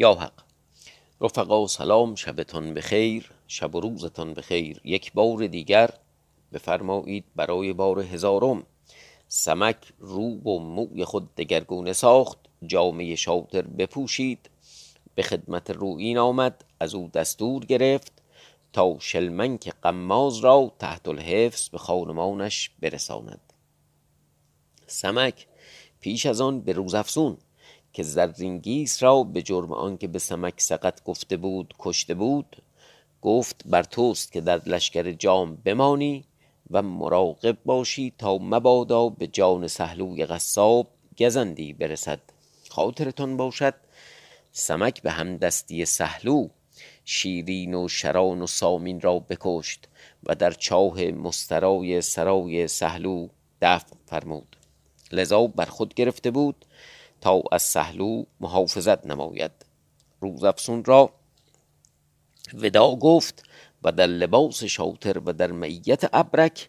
یا حق. رفقا سلام شبتان بخیر شب و روزتان بخیر. یک بار دیگر بفرمایید برای بار هزارم. سمک رو و موی خود دگرگونه ساخت جامعه شاطر بپوشید. به خدمت رویین آمد از او دستور گرفت تا شلمنک قماز را تحت الحفظ به خانمانش برساند. سمک پیش از آن به روزافزون که زرینگیس را به جرم آنکه به سمک سقط گفته بود کشته بود گفت بر توست که در لشکر جام بمانی و مراقب باشی تا مبادا به جان سهلوی قصاب گزندی برسد. خاطرتان باشد سمک به همدستی سهلو شیرین و شران و سامین را بکشت و در چاه مسترای سرای سهلو دفن فرمود. لذا بر خود گرفته بود تا از سهلو محافظت نماید. روزافسون را ودا گفت و در لباس شاطر و در معیت ابرک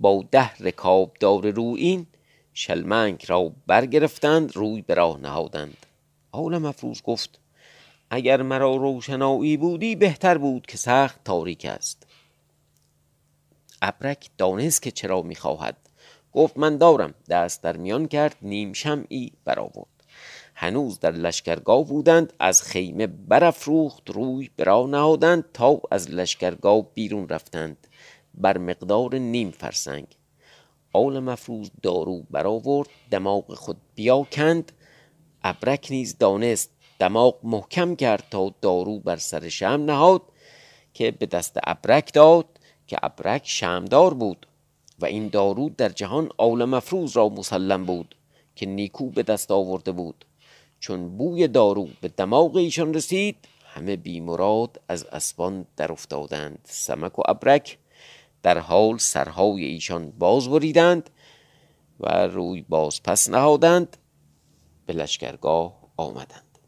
با ده رکابدار رویین شلمنگ را برگرفتند روی به راه نهادند. حال مفروض گفت اگر مرا روشنایی بودی بهتر بود که سخت تاریک است. ابرک دانست که چرا می‌خواهد. گفت من دارم. دست در میان کرد نیم شمعی برآورد. هنوز در لشکرگاه بودند از خیمه برافروخت روی برا نهادند تا از لشکرگاه بیرون رفتند. بر مقدار نیم فرسنگ. آل مفروض دارو برآورد دماغ خود بیاکند. ابرک نیز دانست دماغ محکم کرد تا دارو بر سر شم نهاد که به دست ابرک داد که ابرک شمدار بود. و این دارو در جهان آل مفروض را مسلم بود که نیکو به دست آورده بود. چون بوی دارو به دماغ ایشان رسید همه بیمراد از اسبان در افتادند. سمک و ابرک در حال سرهای ایشان باز بریدند و روی باز پس نهادند. به لشکرگاه آمدند.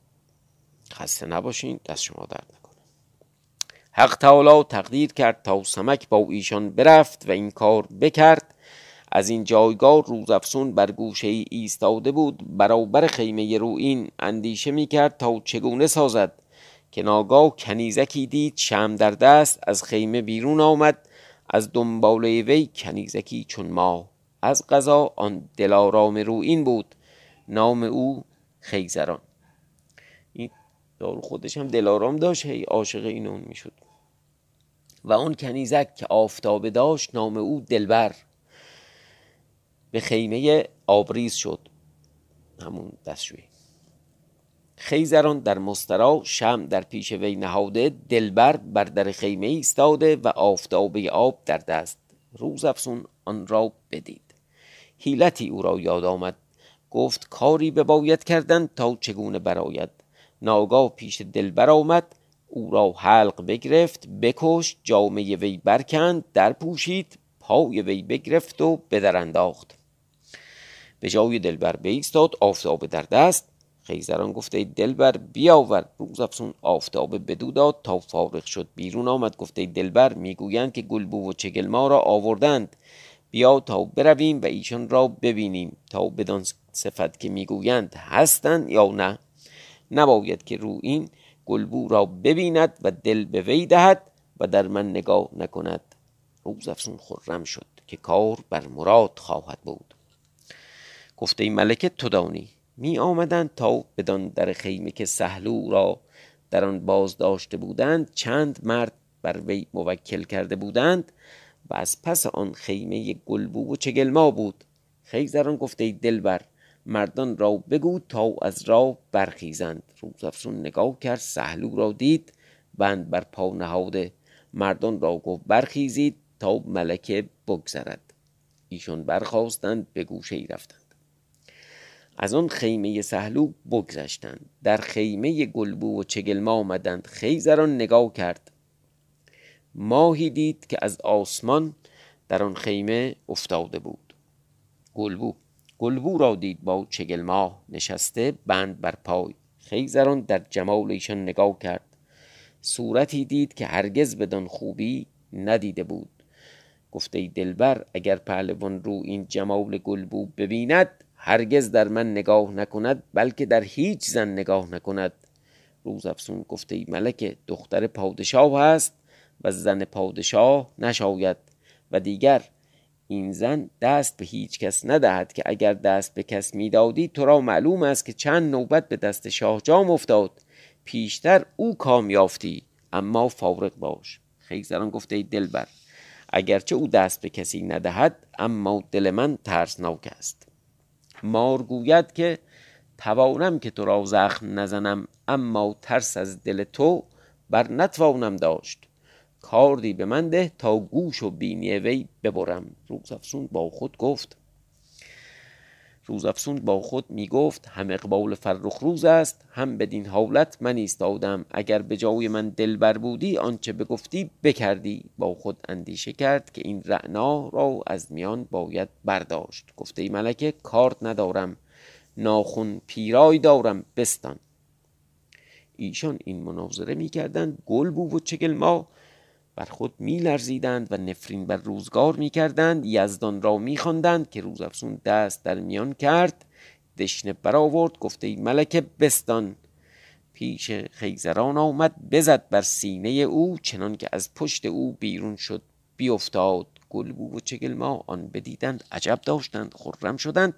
خسته نباشین دست شما درد حق تعالی تقدیر کرد تا سمک با ایشان برفت و این کار بکرد. از این جایگاه روزافسون بر گوشه ای ایستاده بود. برابر خیمه روئین اندیشه می کرد تا چگونه سازد. که ناگاه کنیزکی دید شم در دست از خیمه بیرون آمد. از دنباله وی کنیزکی چون ما از قضا آن دلارام روئین بود. نام او خیزران. این دارو خودش هم دلارام داشت. هی عاشق این اون می‌شد. و آن کنیزک که آفتابه داشت نام او دلبر. به خیمه آبریز شد. همون دستشوی خیزران در مسترا شم در پیش وی نهاده دلبر بر در خیمه ایستاده و آفتابه آب در دست. روز افسون آن را بدید. حیلتی او را یاد آمد. گفت کاری به باید کردن تا چگونه براید ناگاه پیش دلبر آمد. او را حلق بگرفت بکشت جامعه وی برکند در پوشید پای وی بگرفت و بدر انداخت. به جای دلبر بیستاد آفتاب در دست. خیزران گفته دلبر بیاور. روز افسون آفتاب بدو داد تا فارغ شد بیرون آمد. گفته دلبر می‌گویند که گلبو و چگلما را آوردند. بیا تا برویم و ایشان را ببینیم. تا بدان صفت که می‌گویند هستند یا نه. نباید که رو این گلبو را ببیند و دل به وی دهد و در من نگاه نکند. روز افسون خرم شد که کار بر مراد خواهد بود. گفته ای ملکه تو دانی می آمدند تا بدان در خیمه که سهلو را در آن باز داشته بودند چند مرد بر وی موکل کرده بودند و از پس آن خیمه گلبو و چگلما بود. خیزران گفته ای دلبر مردان را بگو تا از راه برخیزند. روزافزون نگاه کرد سهلو را دید بند بر پا نهاده. مردان را گفت برخیزید تا ملکه بگذرد. ایشون برخواستند به گوشه ای رفتند. از آن خیمه سهلو بگذشتند. در خیمه گلبو و چگلما آمدند. خیزران نگاه کرد. ماهی دید که از آسمان در آن خیمه افتاده بود. گلبو گلبو را دید با چگل ماه نشسته بند بر پای. خیزران در جمال ایشان نگاه کرد. صورتی دید که هرگز بدان خوبی ندیده بود. گفته ای دلبر اگر پهلوان رو این جمال گلبو ببیند هرگز در من نگاه نکند بلکه در هیچ زن نگاه نکند. روز افسون گفته ای ملک دختر پادشاه هست و زن پادشاه نشاید و دیگر این زن دست به هیچ کس ندهد که اگر دست به کس می‌دادی تو را معلوم است که چند نوبت به دست شاه جام افتاد. پیشتر او کام یافتی اما فارغ باش. خیزران گفته ای دلبر اگرچه او دست به کسی ندهد اما دل من ترسناک است. مار گوید که توانم که تو را زخم نزنم اما ترس از دل تو بر نتوانم داشت. کاردی به من ده تا گوش و بینی وی ببرم. روزافسون با خود گفت. روزافسون با خود می گفت هم اقبال فرخ روز است هم بدین حالت من ایستادم. اگر به جای من دلبر بودی آنچه بگفتی بکردی. با خود اندیشه کرد که این رعنا را از میان باید برداشت. گفته ای ملکه کارت ندارم. ناخون پیرای دارم. بستان. ایشان این مناظره می‌کردند. گل بو و چگل ما بر خود می لرزیدند و نفرین بر روزگار می کردند یزدان را می خواندند که روزافزون دست در میان کرد. دشنه برآورد گفته ای ملک بستان. پیش خیزران آمد بزد بر سینه او چنان که از پشت او بیرون شد بیافتاد گلبو و چگل ما آن بدیدند عجب داشتند خرم شدند.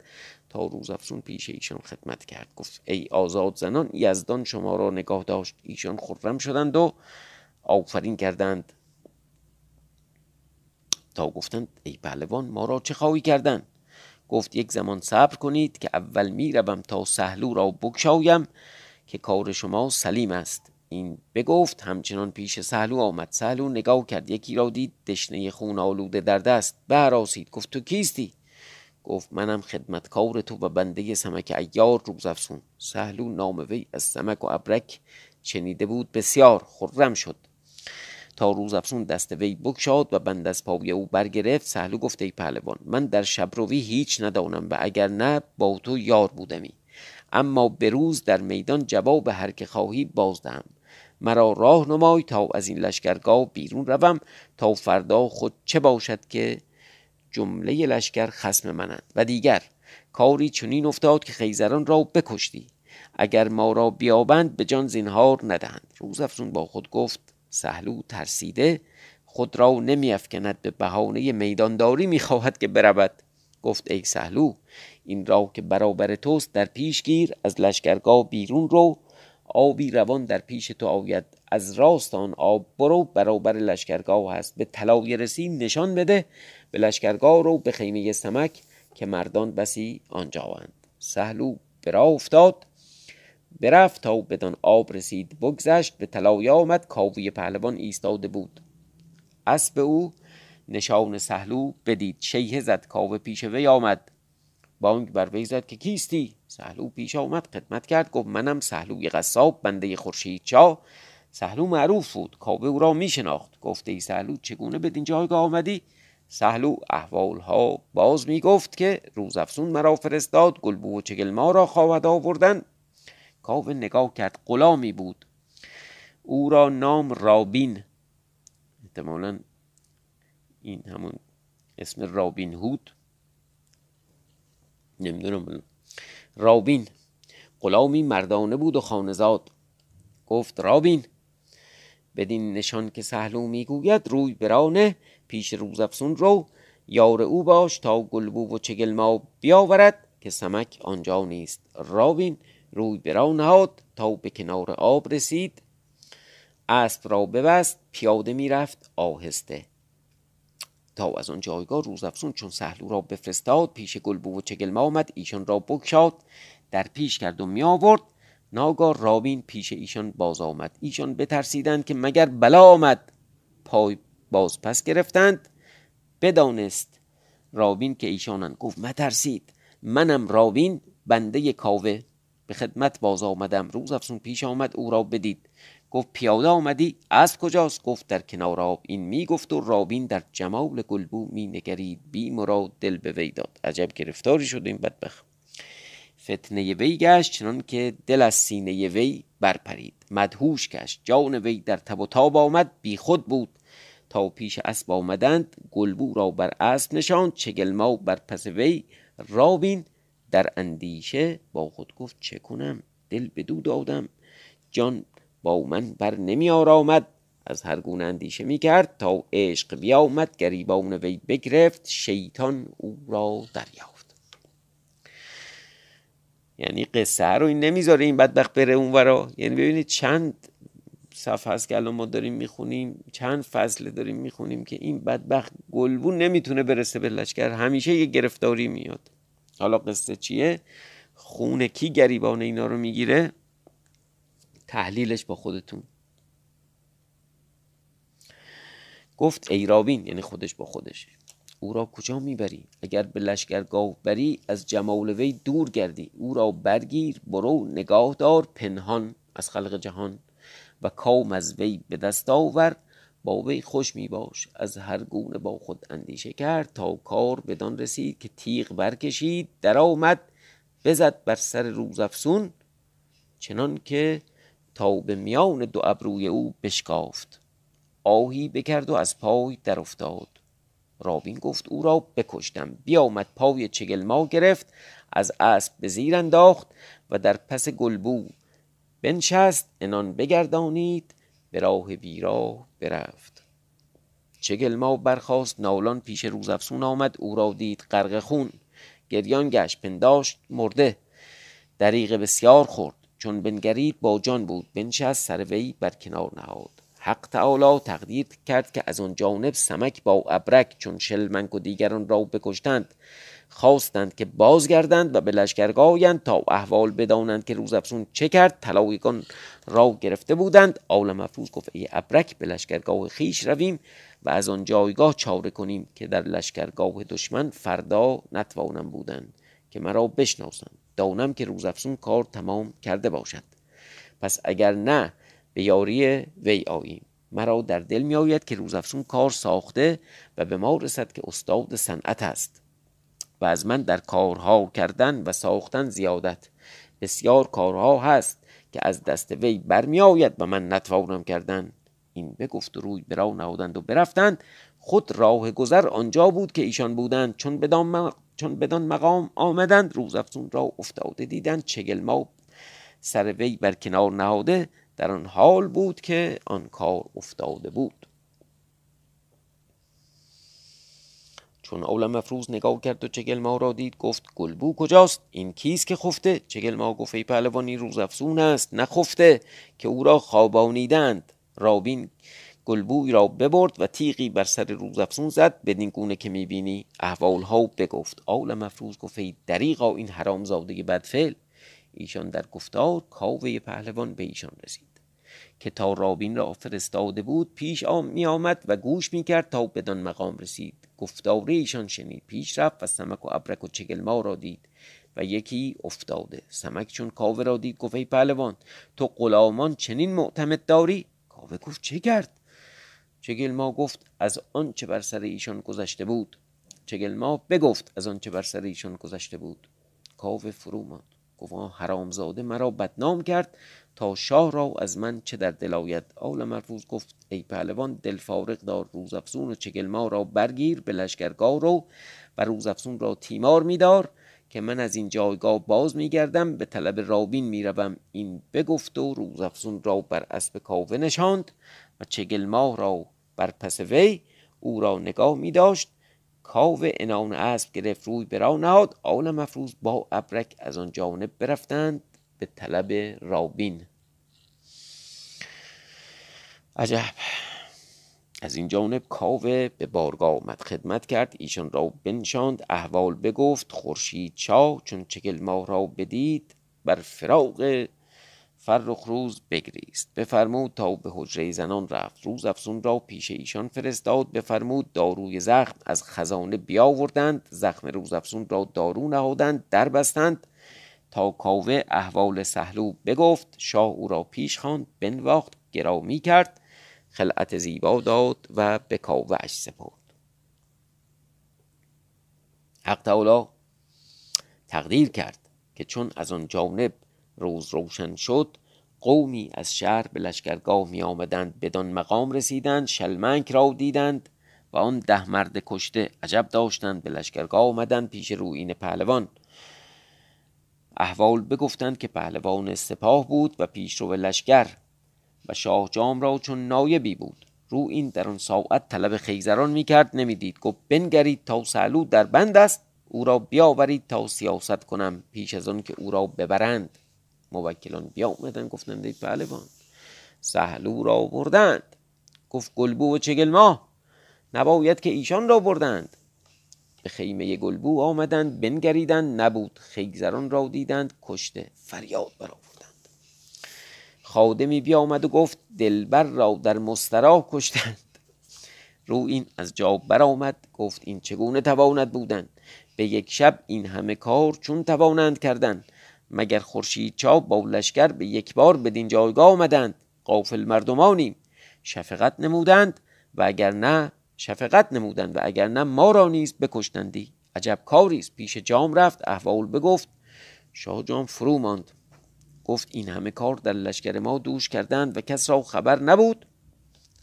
تا روز افسون پیش ایشان خدمت کرد. گفت ای آزاد زنان یزدان شما را نگاه داشت. ایشان خرم شدند و آفرین کردند. تا گفتند ای پهلوان ما را چه خواهی کردن؟ گفت یک زمان صبر کنید که اول می روم تا سهلو را بکشایم که کار شما سلیم است. این بگفت همچنان پیش سهلو آمد. سهلو نگاه کرد یکی را دید دشنه خون آلوده در دست. براسید گفت تو کیستی؟ گفت منم خدمتکار تو و بنده سمک ایار روزافسون سهلو نام وی از سمک و ابرک شنیده بود بسیار خرم شد. تا روز افسون دست وی بکشاد و بند از پای او برگرفت. سهلو گفته ای پهلوان من در شبروی هیچ ندانم و اگر نه با تو یار بودمی. اما به روز در میدان جواب هر که خواهی بازدهم مرا راه نمای تا از این لشکرگاه بیرون روم تا فردا خود چه باشد که جمله لشکر خسم منند. و دیگر کاری چنین افتاد که خیزران را بکشتی. اگر ما را بیابند به جان زینهار ندهند. روز افزون با خود گفت سهلو ترسیده خود را نمیافکند به بهانه میدانداری می‌خواهد که برود. گفت ای سهلو این را که برابر توست در پیش گیر از لشکرگاه بیرون رو. آبی روان در پیش تو آید. از راست آن آب برو برابر لشکرگاه هست. به طلای رسی نشان بده. به لشکرگاه رو به خیمه سمک که مردان بسی آنجااند سهلو برا افتاد. برفت تا بدان آب رسید. بگذشت به طلایه آمد کاوی پهلوان ایستاده بود. اسب او نشان سهلو بدید. شیه زد کاوه پیش وی آمد. بانگ بر وی زد که کیستی؟ سهلو پیش آمد خدمت کرد گفت منم سهلوی قصاب بنده خورشید چا سهلو معروف بود کاوه او را می شناخت گفته ای سهلو چگونه بدین جایگاه آمدی؟ سهلو احوال ها باز می گفت که روزافزون مرا فرستاد گلبو و چگل ما را خواهد آوردن. کاوه نگاه کرد غلامی بود. او را نام رابین. احتمالا این همون اسم رابین هود. نمی‌دونم. رابین. غلامی مردانه بود و خانزاد. گفت رابین بدین نشان که سهلو می‌گوید روی برانه پیش روزافسون رو یار او باش تا گلبو و چگل ما بیاورد که سمک آنجا نیست. رابین روی برا نهاد تا به کنار آب رسید. اسب را ببست پیاده می‌رفت آهسته. تا از آن جایگاه روزافزون چون سهلو را بفرستاد پیش گلبو و چگلما آمد ایشان را بکشاد در پیش کرد و می آورد ناگاه رابین پیش ایشان باز آمد. ایشان بترسیدند که مگر بلا آمد. پای باز پس گرفتند. بدانست رابین که ایشانند. گفت مترسید. منم رابین بنده کاوه. به خدمت باز آمدم. روز افسون پیش آمد او را بدید. گفت پیاده آمدی؟ از کجاست؟ گفت در کنار آب. این می گفت و رابین در جمال گلبو می نگرید بی مراد دل به وی داد. عجب گرفتاری شد این بدبخت. فتنه وی گشت چنان که دل از سینه وی برپرید. مدهوش گشت. جان وی در تب و تاب آمد. بی خود بود. تا پیش اسب آمدند گلبو را بر اسب نشاند. چگلما بر پس وی. رابین در اندیشه با خود گفت چه کنم دل بدو دادم جان با من بر نمی آرامد. از هر گونه اندیشه می کرد تا عشق بیامد. گریبان وی بگرفت. شیطان او را دریافت. یعنی قصه رو این نمی‌ذاره این بدبخت بره اون ورا یعنی ببینید چند صفحه هست که الان ما داریم می‌خونیم چند فصل داریم می‌خونیم که این بدبخت گلبون نمی‌تونه برسه به لشکر. همیشه یه گرفتاری میاد. حالا قصه چیه؟ خون کی گریبان اینا رو می‌گیره؟ تحلیلش با خودتون. گفت ای رابین یعنی خودش با خودشه او را کجا می‌بری؟ اگر به لشکرگاه بری از جمال وی دور گردی. او را برگیر برو نگاه دار پنهان از خلق جهان. و کام از وی به دست آور با وی خوش می باش. از هر گونه با خود اندیشه کرد تا کار بدان رسید که تیغ برکشید در آمد بزد بر سر روزافسون چنان که تا به میان دو ابروی او بشکافت. آهی بکرد و از پای در افتاد رابین گفت او را بکشتم. بیامد پای چگلما گرفت از اسب به زیر انداخت و در پس گلبو بنشست انان بگردانید. به راه ویرا برفت. چگلما برخاست نالان پیش روزافسون آمد او را دید غرق خون. گریان گشت پنداشت مرده. دریغ بسیار خورد چون بنگرید با جان بود بنشست سر وی بر کنار نهاد. حق تعالی تقدیر کرد که از آن جانب سمک با ابرک چون شلمنک و دیگران را بکشتند. خواستند که بازگردند و به لشکرگاه تا احوال بدانند که روزافزون چه کرد. طلایگان را گرفته بودند. آل مفروض گفت ای ابرک به لشکرگاه خیش رویم و از آن جایگاه چاره کنیم که در لشکرگاه دشمن فردا نتوانم بودند که مرا بشناسند. دانم که روزافزون کار تمام کرده باشد. پس اگر نه به یاری وی آییم. مرا در دل می آید که روزافزون کار ساخته و به ما رسد که استاد صنعت است. و از من در کارها کردن و ساختن زیادت. بسیار کارها هست که از دست وی برمی آید و من نتوانم کردن. این بگفت و روی برا نهادند و برفتند. خود راه گذر آنجا بود که ایشان بودند. چون بدان چون بدان مقام آمدند روزافزون را افتاده دیدند چگل ما سر وی بر کنار نهاده. در آن حال بود که آن کار افتاده بود. چون اول مفروض نگاه کرد و چگل ما را دید. گفت گلبو کجاست؟ این کیست که خفته؟ چگل ما گفت ای پهلوانی روز افزون است. نخفته که او را خوابانیدند. رابین گلبوی را ببرد و تیغی بر سر روز افزون زد. بدین گونه که می‌بینی احوال ها بگفت. آول مفروض گفت ای دریغا این حرامزاده بدفعل. ایشان در گفتار کاوه پهلوان به ایشان رسید که تا رابین را فرستاده بود پیش آم می آمد و گوش می کرد تا بدان مقام رسید. گفتار ایشان شنید. پیش رفت و سمک و ابرک و چگلما را دید و یکی افتاده. سمک چون کاوه را دید گفت ای پهلوان تو غلامان چنین معتمد داری؟ کاوه گفت چه کرد چگلما گفت از آنچه بر سر ایشان گذشته بود؟ چگلما بگفت از آنچه بر سر ایشان گذشته بود؟ کاوه فرو ماند. گفت حرامزاده مرا بدنام کرد تا شاه را از من چه در دل آید؟ آل مرفوز گفت ای پهلوان دل فارغ دار روزافزون و چگلما را برگیر به لشکرگاه رو و روزافزون را تیمار میدار که من از این جایگاه باز میگردم به طلب رابین می‌روم. این بگفت و روزافزون را بر اسب کاوه نشاند و چگلما را بر پس وی او را نگاه می داشت کاوه انان اسب گرفت روی برا نهاد. آل مفروض با ابرک از آن جانب برفتند. به طلب رابین. عجب. از این جانب کاوه به بارگاه آمد خدمت کرد. ایشان را بنشاند احوال بگفت. خورشید چا چون چگل ماه را بدید بر فراغ فرخ روز بگریست. بفرمود تا به حجره زنان رفت. روز افزون را پیش ایشان فرستاد. بفرمود داروی زخم از خزانه بیاوردند. زخم روز افزون را دارو نهادند در بستند. تا کاوه احوال سهلو بگفت شاه او را پیش خواند بنواخت گرامی کرد خلعت زیبا داد و به کاوه اش سپرد. حق تعالی تقدیر کرد که چون از آن جانب روز روشن شد قومی از شهر به لشکرگاه می آمدند بدان مقام رسیدند شلمنک را دیدند و آن ده مرد کشته عجب داشتند به لشکرگاه آمدند پیش روین پهلوان. احوال بگفتند که پهلوان سپاه بود و پیشرو لشکر و شاه جام را چون نایبی بود. رو این در آن ساعت طلب خیزران می‌کرد نمی‌دید. گفت بنگرید تا سهلو در بند است او را بیاورید تا سیاست کنم پیش از آن که او را ببرند. موکلان بیا اومدن گفتند ای پهلوان سهلو را بردند. گفت گلبو و چگل ماه نباید که ایشان را بردند. به خیمه گلبو آمدند بنگریدند نبود خیزران را دیدند کشته فریاد برآوردند. خادمی بیامد و گفت دلبر را در مستراح کشتند. رو این از جا برآمد گفت این چگونه تواند بودن؟ به یک شب این همه کار چون توانند کردن؟ مگر خورشید چاپ با لشکر به یک بار بدین جایگاه آمدند؟ قافل مردمانیم. شفقت نمودند و اگر نه شفقت نمودند و اگر نه ما را نیز بکشتندی. عجب کاریست پیش جام رفت. احوال بگفت. شاه جام فرو ماند. گفت این همه کار در لشکر ما دوش کردند و کس را خبر نبود.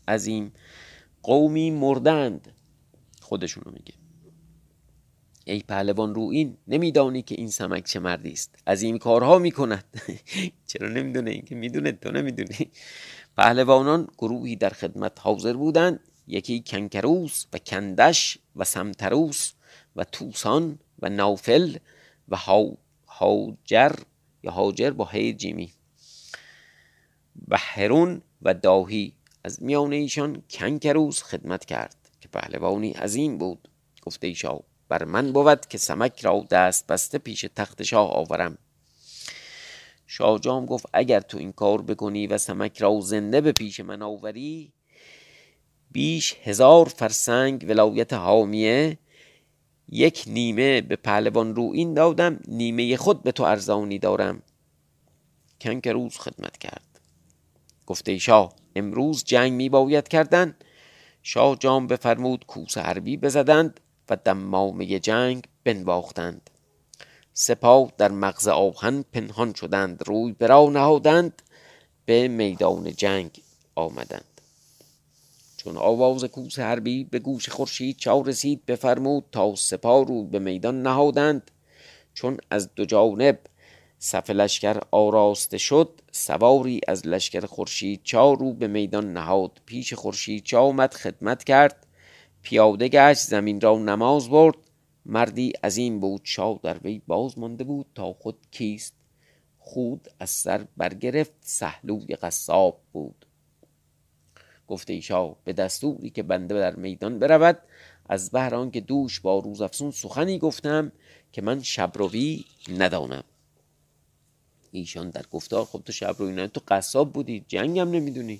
از این قومی مردند. خودشونو میگه. ای پهلوان رو این نمیدانی که این سمک چه مردی است. از این کارها می‌کند. چرا نمی‌دونه؟ این که می‌دونه تو نمی‌دونی. پهلوانان گروهی در خدمت حاضر بودند. یکی کنکروس و کندش و سمتروس و توسان و نافل و هاجر یا هاجر با هی جیمی. و هرون و داهی از میان ایشان کنکروس خدمت کرد که پهلوانی عظیم بود. گفته ایشا بر من بود که سمک را دست بسته پیش تخت شاه آورم. شاهجام گفت اگر تو این کار بکنی و سمک را زنده به پیش من آوری بیش هزار فرسنگ ولایت حامیه. یک نیمه به پهلوان رو این دادم نیمه خود به تو ارزانی دارم. کنکروز خدمت کرد. گفته شاه امروز جنگ می باید کردن. شاه جام بفرمود کوس حربی بزدند و دمامه جنگ بنواختند. سپاه در مغز آهن پنهان شدند روی برا نهادند به میدان جنگ آمدند. چون آواز کوس حربی به گوش خورشید چا رسید بفرمود تا سپاه روی به میدان نهادند. چون از دو جانب صف لشکر آراسته شد سواری از لشکر خورشید چا رو به میدان نهاد. پیش خورشید چا آمد خدمت کرد. پیاده گشت زمین را نماز برد. مردی از این بود شاه در وی باز مانده بود تا خود کیست. خود از سر برگرفت سهلوی قصاب بود. گفته ایشا به دستوری که بنده در میدان برود از بهر که دوش با روز افسون سخنی گفتم که من شبروی ندانم. ایشان در گفتار خب تو شبروی نه تو قصاب بودی جنگم نمی‌دونی.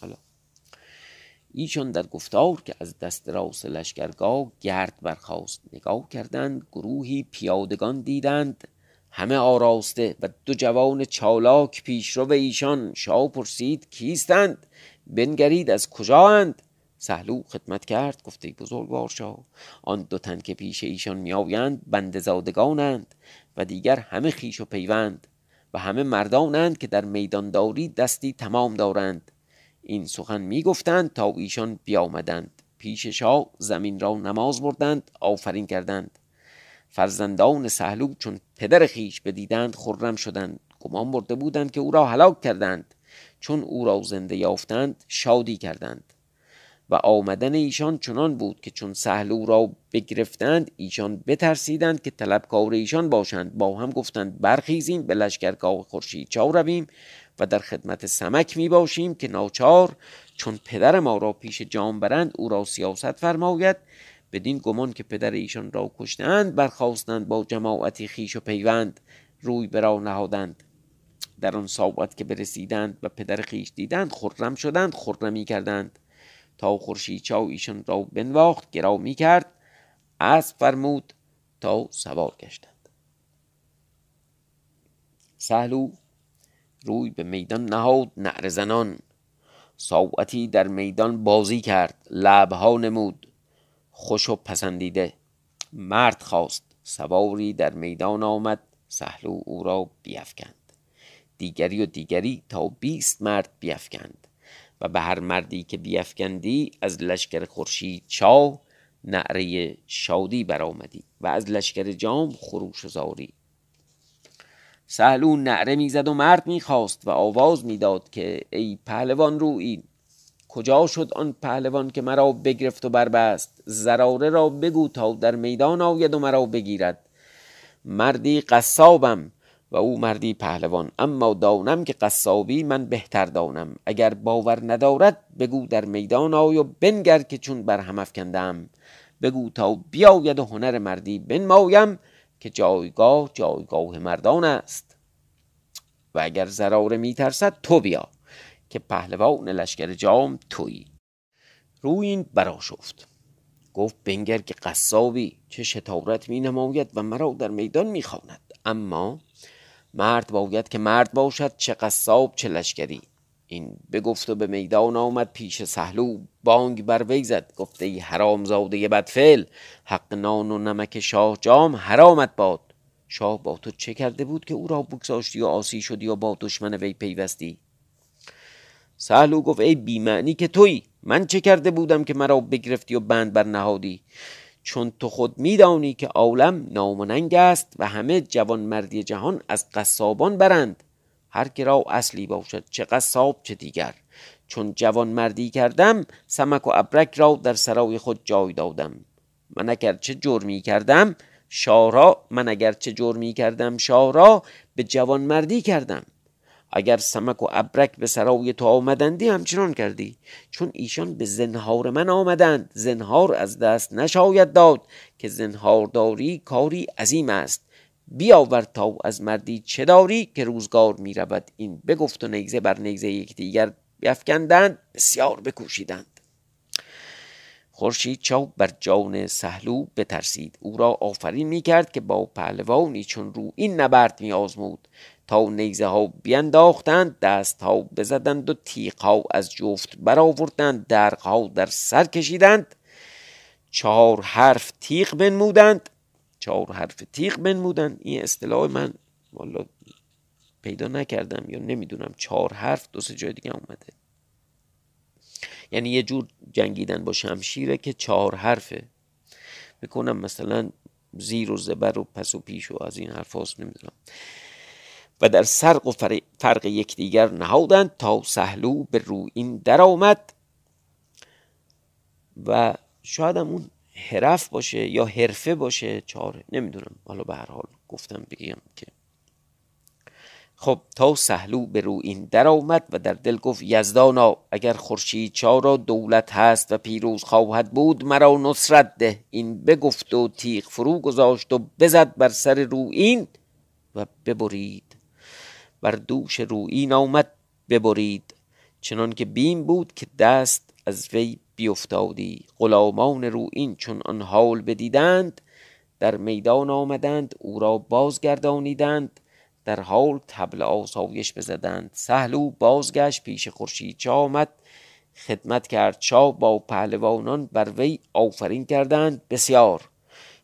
حالا. ایشان در گفتار که از دست راس لشکرگاه گرد برخواست نگاه کردند گروهی پیادگان دیدند همه آراسته و دو جوان چالاک پیشرو ایشان. شاه پرسید کیستند؟ بنگرید از کجااند؟ سهلو خدمت کرد گفته بزرگوار شاه آن دو تن که پیش ایشان میآیند بند زادگانند و دیگر همه خیش و پیوند و همه مردانند که در میدانداری دستی تمام دارند. این سخن می‌گفتند تا ایشان بیامدند. پیش شاه زمین را نماز بردند آفرین کردند. فرزندان سهلو چون پدر خیش بدیدند خرم شدند. گمان برده بودند که او را هلاک کردند. چون او را زنده یافتند شادی کردند. و آمدن ایشان چنان بود که چون سهلو را بگرفتند ایشان بترسیدند که طلبکار ایشان باشند. با هم گفتند برخیزیم به لشکرگاه خورشید چا رویم و در خدمت سمک می باشیم که ناچار چون پدر ما را پیش جام برند او را سیاست فرماید. بدین گمان که پدر ایشان را کشتند برخواستند با جماعتی خیش و پیوند روی برا نهادند. در آن ساعت که برسیدند و پدر خیش دیدند خرم شدند خرمی کردند تا خورشید چاو ایشان را بنواخت گرا می کرد اسب فرمود تا سوار گشتند. سهلو روی به میدان نهاد نعر زنان. ساعتی در میدان بازی کرد لبها نمود. خوش و پسندیده مرد خواست. سواری در میدان آمد سهلو او را بیفکند. دیگری و دیگری تا بیست مرد بیفکند. و به هر مردی که بیفکندی از لشکر خورشید چاو نعره شادی برآمدی و از لشکر جام خروش زاری. سهلو نعره می‌زد و مرد می‌خواست و آواز می‌داد که ای پهلوان این کجا شد آن پهلوان که مرا بگرفت و بربست؟ زراره را بگو تا در میدان آید و مرا بگیرد. مردی قصابم و او مردی پهلوان. اما دانم که قصابی من بهتر دانم. اگر باور ندارد بگو در میدان آی و بنگر که چون بر هم افکندم. بگو تا بیاید و هنر مردی بنمایم که جایگاه جایگاه مردان است. و اگر زراره میترسد تو بیا که پهلوان لشکر جام تویی. روی این براشفت گفت بنگر که قصابی چه شتارت می نماید و مرا در میدان می اما مرد باید که مرد باشد چه قصاب چه لشکری. این بگفت و به میدان آمد پیش سهلو بانگ بر وی زد گفته ای حرام زاده بدفعل حق نان و نمک شاه جام حرامت باد. شاه با تو چه کرده بود که او را بگذاشتی و آسی شدی و با دشمن وی پیوستی؟ سهلو گفت ای بیمعنی که توی من چه کرده بودم که مرا بگرفتی و بند بر نهادی؟ چون تو خود میدانی که عالم نامننگ است و همه جوان مردی جهان از قصابان برند. هر که را اصلی باشد چه قصاب چه دیگر. چون جوان مردی کردم سمک و ابرک را در سرای خود جای دادم. من اگر چه جرمی کردم شاه من اگر چه جرمی کردم شاه را به جوان مردی کردم. اگر سمک و ابرک به سرای تو آمدندی همچنان کردی. چون ایشان به زنهار من آمدند. زنهار از دست نشاید داد که زنهار داری کاری عظیم است. بیاور تا از مردی چه داری که روزگار می رود این بگفت و نیزه بر نیزه یکدیگر بیفکندند بسیار بکوشیدند. خورشید چاو بر جان سهلو بترسید. او را آفرین می کرد که با پهلوانی چون رو این نبرد می آزمود تا نیزه ها بینداختند دست ها بزدند و تیغ ها از جفت برآوردند درق ها در سر کشیدند. چهار حرف تیغ بنمودند. چهار حرف تیغ بنمودند. این اصطلاح من والا پیدا نکردم یا نمی‌دونم. چهار حرف دو سه جای دیگه اومده. یعنی یه جور جنگیدن با شمشیره که چهار حرفه. می‌کنم مثلا زیر و زبر و پس و پیش و از این حرف هاست نمی‌دونم. و در سرق و فرق یکدیگر نهادند تا سهلو به رو این در آمد و شاید هم اون حرف باشه یا حرفه باشه چهار نمی‌دونم. حالا به هر حال گفتم بگیم که. خب تا سهلو به رو این در آمد و در دل گفت یزدانا اگر خورشید چارا دولت هست و پیروز خواهد بود مرا نصرت ده. این بگفت و تیغ فرو گذاشت و بزد بر سر رو این و ببرید. بر دوش رو این آمد ببرید. چنان که بیم بود که دست از وی بیفتادی. غلامان رو این چون آن حال بدیدند در میدان آمدند او را بازگردانیدند در حال تبل آسایش بزدند. سهلو بازگشت پیش خورشید چا آمد خدمت کرد. شاه با پهلوانان بر وی آفرین کردند. بسیار.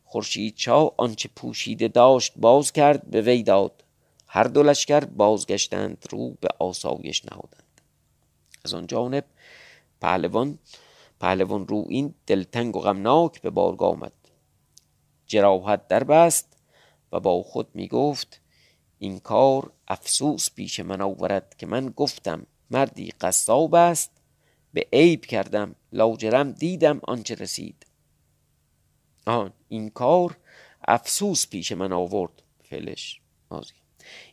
خورشید چا آنچه پوشیده داشت باز کرد به وی داد. هر دو لشکر بازگشتند رو به آسایش نهادند. از آن جانب پهلوان پهلوان رو این دلتنگ و غمناک به بارگاه آمد. جراحت در بست و با خود می گفت این کار افسوس پیش من آورد که من گفتم مردی قصاب است به عیب کردم لاجرم دیدم آنچه رسید. آن این کار افسوس پیش من آورد فلش مازی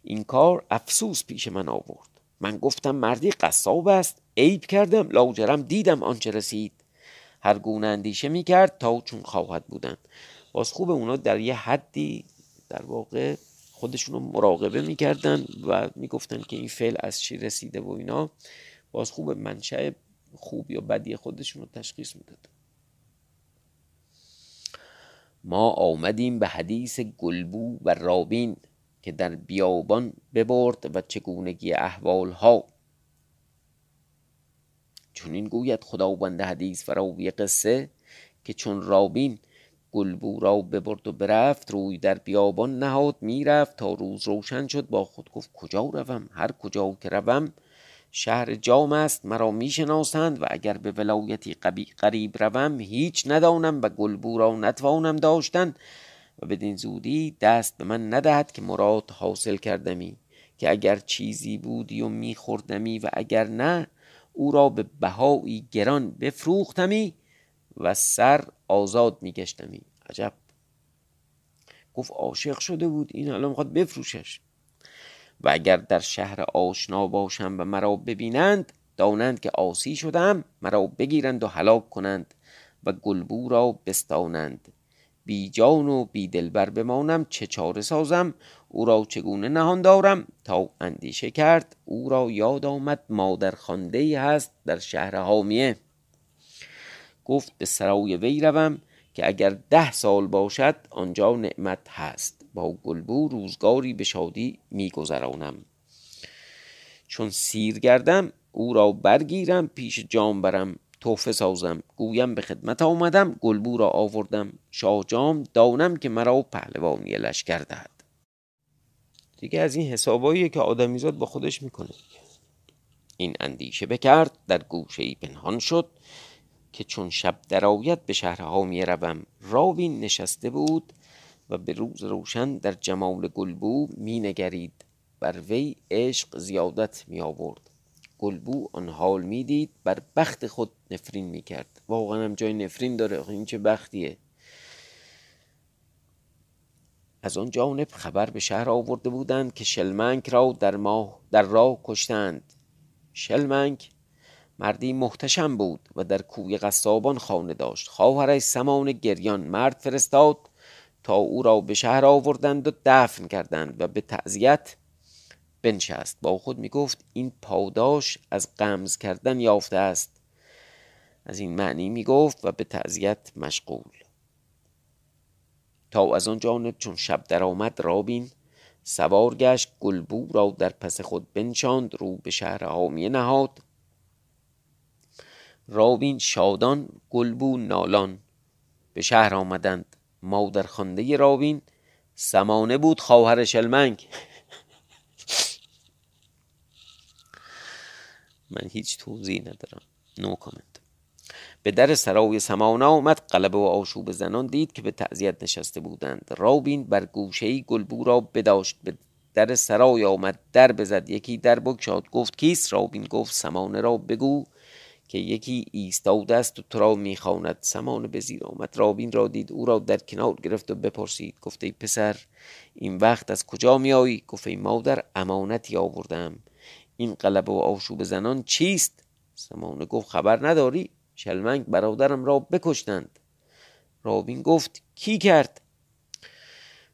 این کار افسوس پیش من آورد. من گفتم مردی قصاب است عیب کردم لاجرم دیدم آنچه رسید. هر گونه اندیشه می‌کرد تا چون خواهد بودن باز خوب اونا در یه حدی در واقع خودشون رو مراقبه می‌کردن و می‌گفتن که این فعل از چی رسیده و اینا. باز خوب منشأ خوب یا بدی خودشون رو تشخیص می‌داد. ما آمدیم به حدیث گلبو و رابین. که در بیابان ببرد و چگونگی احوال ها چون این گوید خداوند حدیث فراوی قصه که چون رابین گلبو را ببرد و برفت روی در بیابان نهاد می‌رفت تا روز روشن شد با خود گفت کجا روم؟ هر کجا که روم شهر جام است مرا می‌شناسند و اگر به ولایتی قریب روم هیچ ندانم و گلبو را نتوانم داشتن. و بدین زودی دست به من ندهد که مراد حاصل کردمی که اگر چیزی بودی و میخوردمی و اگر نه او را به بهایی گران بفروختمی و سر آزاد میگشتمی. عجب! گفت عاشق شده بود این الان می‌خواد بفروشش. و اگر در شهر آشنا باشم و مرا ببینند دانند که آسی شدم مرا بگیرند و هلاک کنند و گلبو را بستانند. بی جان و بی دلبر بمانم چه چاره سازم؟ او را چگونه نهان دارم؟ تا اندیشه کرد او را یاد آمد مادر خانده هست در شهر حامیه. گفت به سرای وی روم که اگر ده سال باشد آنجا نعمت هست. با گلبو روزگاری به شادی میگذرانم. چون سیر گردم او را برگیرم پیش جام برم توفه سازم. گویم به خدمت آمدم گلبو را آوردم. شاه جام دانم که مرا پهلوانی لشکر دهد. دیگه از این حسابایی که آدمیزاد با خودش می‌کنه این اندیشه بکرد در گوشه ای پنهان شد که چون شب درآید به شهرها می روم راوین نشسته بود و به روز روشن در جمال گلبو می نگرید بر وی عشق زیادت می آورد گلبو آن حال می‌دید بر بخت خود نفرین می‌کرد. واقعا هم جای نفرین داره. این چه بختیه؟ از آن جانب خبر به شهر آورده بودند که شلمنگ را در ماه در راه کشتند. شلمنگ مردی محتشم بود و در کوی قصابان خانه داشت. خواهرش سمان گریان مرد فرستاد تا او را به شهر آوردند و دفن کردند و به تعذیت بنشست. با خود می گفت این پاداش از قمز کردن یافته است. از این معنی می گفت و به تعذیت مشغول. تا از آن جانب چون شب درآمد رابین سوار گشت گلبو را در پس خود بنشاند رو به شهر حامیه نهاد. رابین شادان گلبو نالان به شهر آمدند. مادر خانده رابین سمانه بود خواهر شلمنگ. من هیچ توضیح ندارم. نو کامنت به در سرای سمانه آمد قلبه و آشوب زنان دید که به تعذیت نشسته بودند. رابین بر گوشه گلبو را بداشت. به در سرای آمد در بزد یکی در بگشاد. گفت کیست؟ رابین گفت سمانه را بگو که یکی ایستاده است و تو را می‌خواند. سمانه به زیر آمد. رابین را دید او را در کنار گرفت و بپرسید گفت ای پسر این وقت از کجا میایی گفت ای مادر امانتی آوردم. این قلب و آشوب زنان چیست؟ سمانه گفت خبر نداری؟ شلمنگ برادرم را بکشتند. رابین گفت کی کرد؟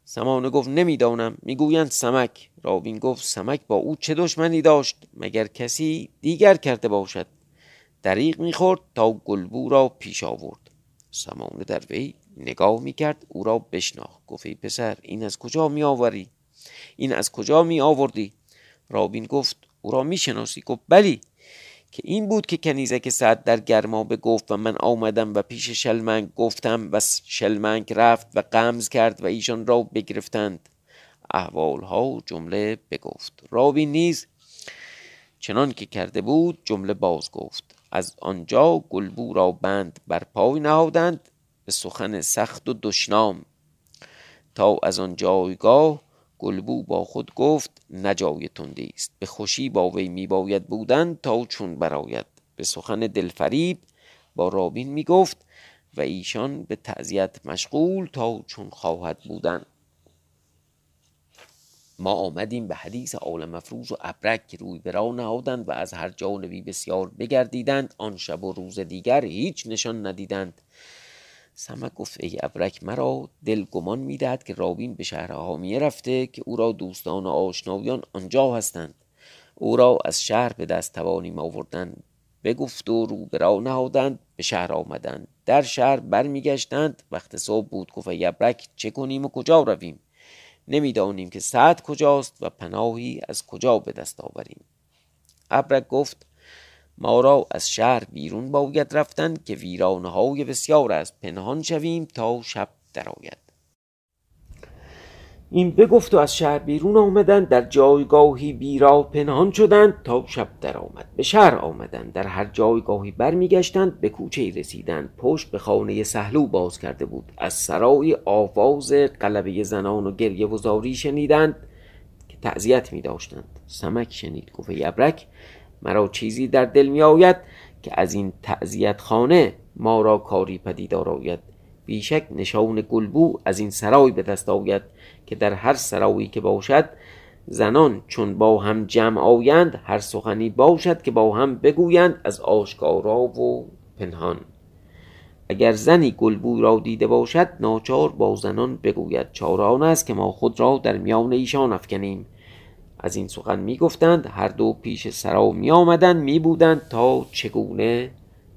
سمانه گفت نمی‌دانم. می‌گویند سمک. رابین گفت سمک با او چه دشمنی داشت؟ مگر کسی دیگر کرده باشد؟ دریغ می‌خورد تا گلبو را پیش آورد. سمانه در وی نگاه می‌کرد او را بشناخت. گفت ای پسر این از کجا می آوری این از کجا می آوردی رابین گفت او را می‌شناسی. گفت بلی. که این بود که کنیزک سعد در گرمابه گفت و من آمدم و پیش شلمنگ گفتم و شلمنگ رفت و قمز کرد و ایشان را بگرفتند. احوالها جمله بگفت. رابین نیز چنان که کرده بود جمله باز گفت. از آنجا گلبو را بند بر پای نهادند به سخن سخت و دشنام. تا از آن جایگاه گلبو با خود گفت نجای تندی است. به خوشی با وی میباید بودن تا چون براید. به سخن دلفریب با رابین می‌گفت و ایشان به تعذیت مشغول تا چون خواهد بودن. ما آمدیم به حدیث عالم مفروض و ابرک که روی برا نهادند و از هر جانبی بسیار بگردیدند. آن شب و روز دیگر هیچ نشان ندیدند. سمک گفت ای ابرک مرا دل گمان می‌دهد که رابین به شهر حامیه رفته که او را دوستان و آشنایان آنجا هستند. او را از شهر به دست توانیم آوردن. بگفت و رو برا نهادند به شهر آمدند. در شهر برمیگشتند. وقت صبح بود. گفت ای ابرک چه کنیم و کجا رویم؟ نمی‌دانیم که سعد کجاست و پناهی از کجا به دست آوریم. ابرک گفت ما را از شهر بیرون باید رفتن که ویرانه های بسیار است. پنهان شویم تا شب درآید. این بگفت و از شهر بیرون آمدند. در جایگاهی بیرا پنهان شدند تا شب در آمد به شهر آمدند. در هر جایگاهی برمیگشتند. به کوچه رسیدند. پشت به خانه سهلو باز کرده بود. از سرای آواز قلبه زنان و گریه و زاری شنیدند که تعذیت می داشتند سمک شنید. گفت ابرک مرا چیزی در دل می آید که از این تعذیت خانه ما را کاری پدیدار آید بیشک نشان گلبو از این سرای به دست آید که در هر سرایی که باشد زنان چون با هم جمع آیند هر سخنی باشد که با هم بگویند از آشکارا و پنهان. اگر زنی گلبوی را دیده باشد ناچار با زنان بگوید چاران است که ما خود را در میان ایشان افکنیم. از این سخن می گفتند هر دو پیش سرا می آمدند می بودند تا چگونه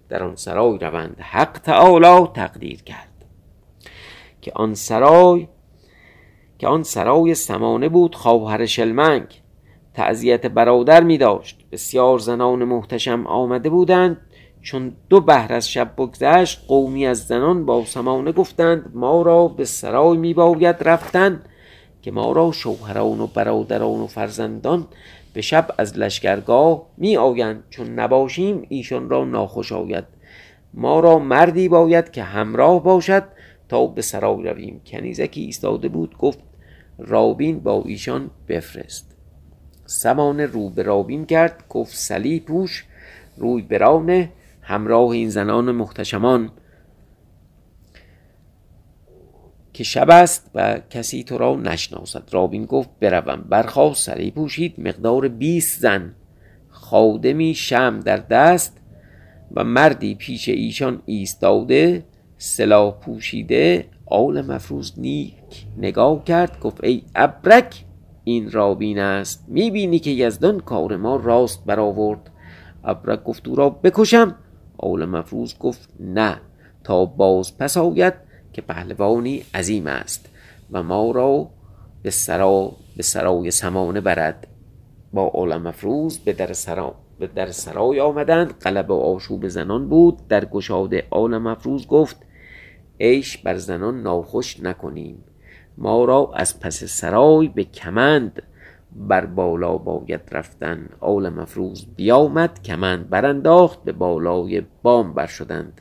در آن سرای روند حق تعالی تقدیر کرد. که آن سرای که آن سرای سمانه بود خواهر شلمنگ. تعذیت برادر می داشت بسیار زنان محتشم آمده بودند. چون دو بهر از شب بگذشت قومی از زنان با سمانه گفتند ما را به سرای می باید رفتن. که ما را شوهران و برادران و فرزندان به شب از لشکرگاه می آیند چون نباشیم ایشان را ناخوش آید. ما را مردی باید که همراه باشد تا به سرای رویم. کنیزکی ایستاده بود گفت رابین با ایشان بفرست. سمانه رو به رابین کرد گفت سلی پوش روی برانه همراه این زنان محتشمان. که شب است و کسی تو را نشناسد. رابین گفت بروم برخواست سری پوشید مقدار 20 زن. خادمی شم در دست و مردی پیش ایشان ایستاده سلاح پوشیده آل مفروض نیک نگاه کرد گفت ای ابرک این رابین است. می‌بینی که یزدان کار ما راست برآورد. ابرک گفت او را بکشم. آل مفروض گفت نه. تا باز پس آید که پهلوانی عظیم است و ما را به سرا به سرای سمانه برد. با آل مفروض به در سرا به در سرای آمدند. قلب آشوب زنان بود. در گشاده آل مفروض گفت عیش بر زنان ناخوش نکنیم. ما را از پس سرای به کمند بر بالا باید رفتن. آل مفروض بیامد کمند برانداخت به بالای بام بر شدند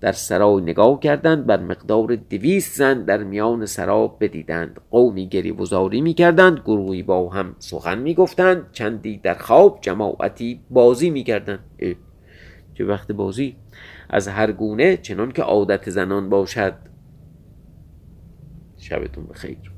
در سرای نگاه کردند بر مقدار دویست زن در میان سرا بدیدند. قومی گری وزاری می کردند گروهی با هم سخن می گفتند چندی در خواب جماعتی بازی می کردند چه وقت بازی؟ از هر گونه چنان که عادت زنان باشد. شبتون بخیر.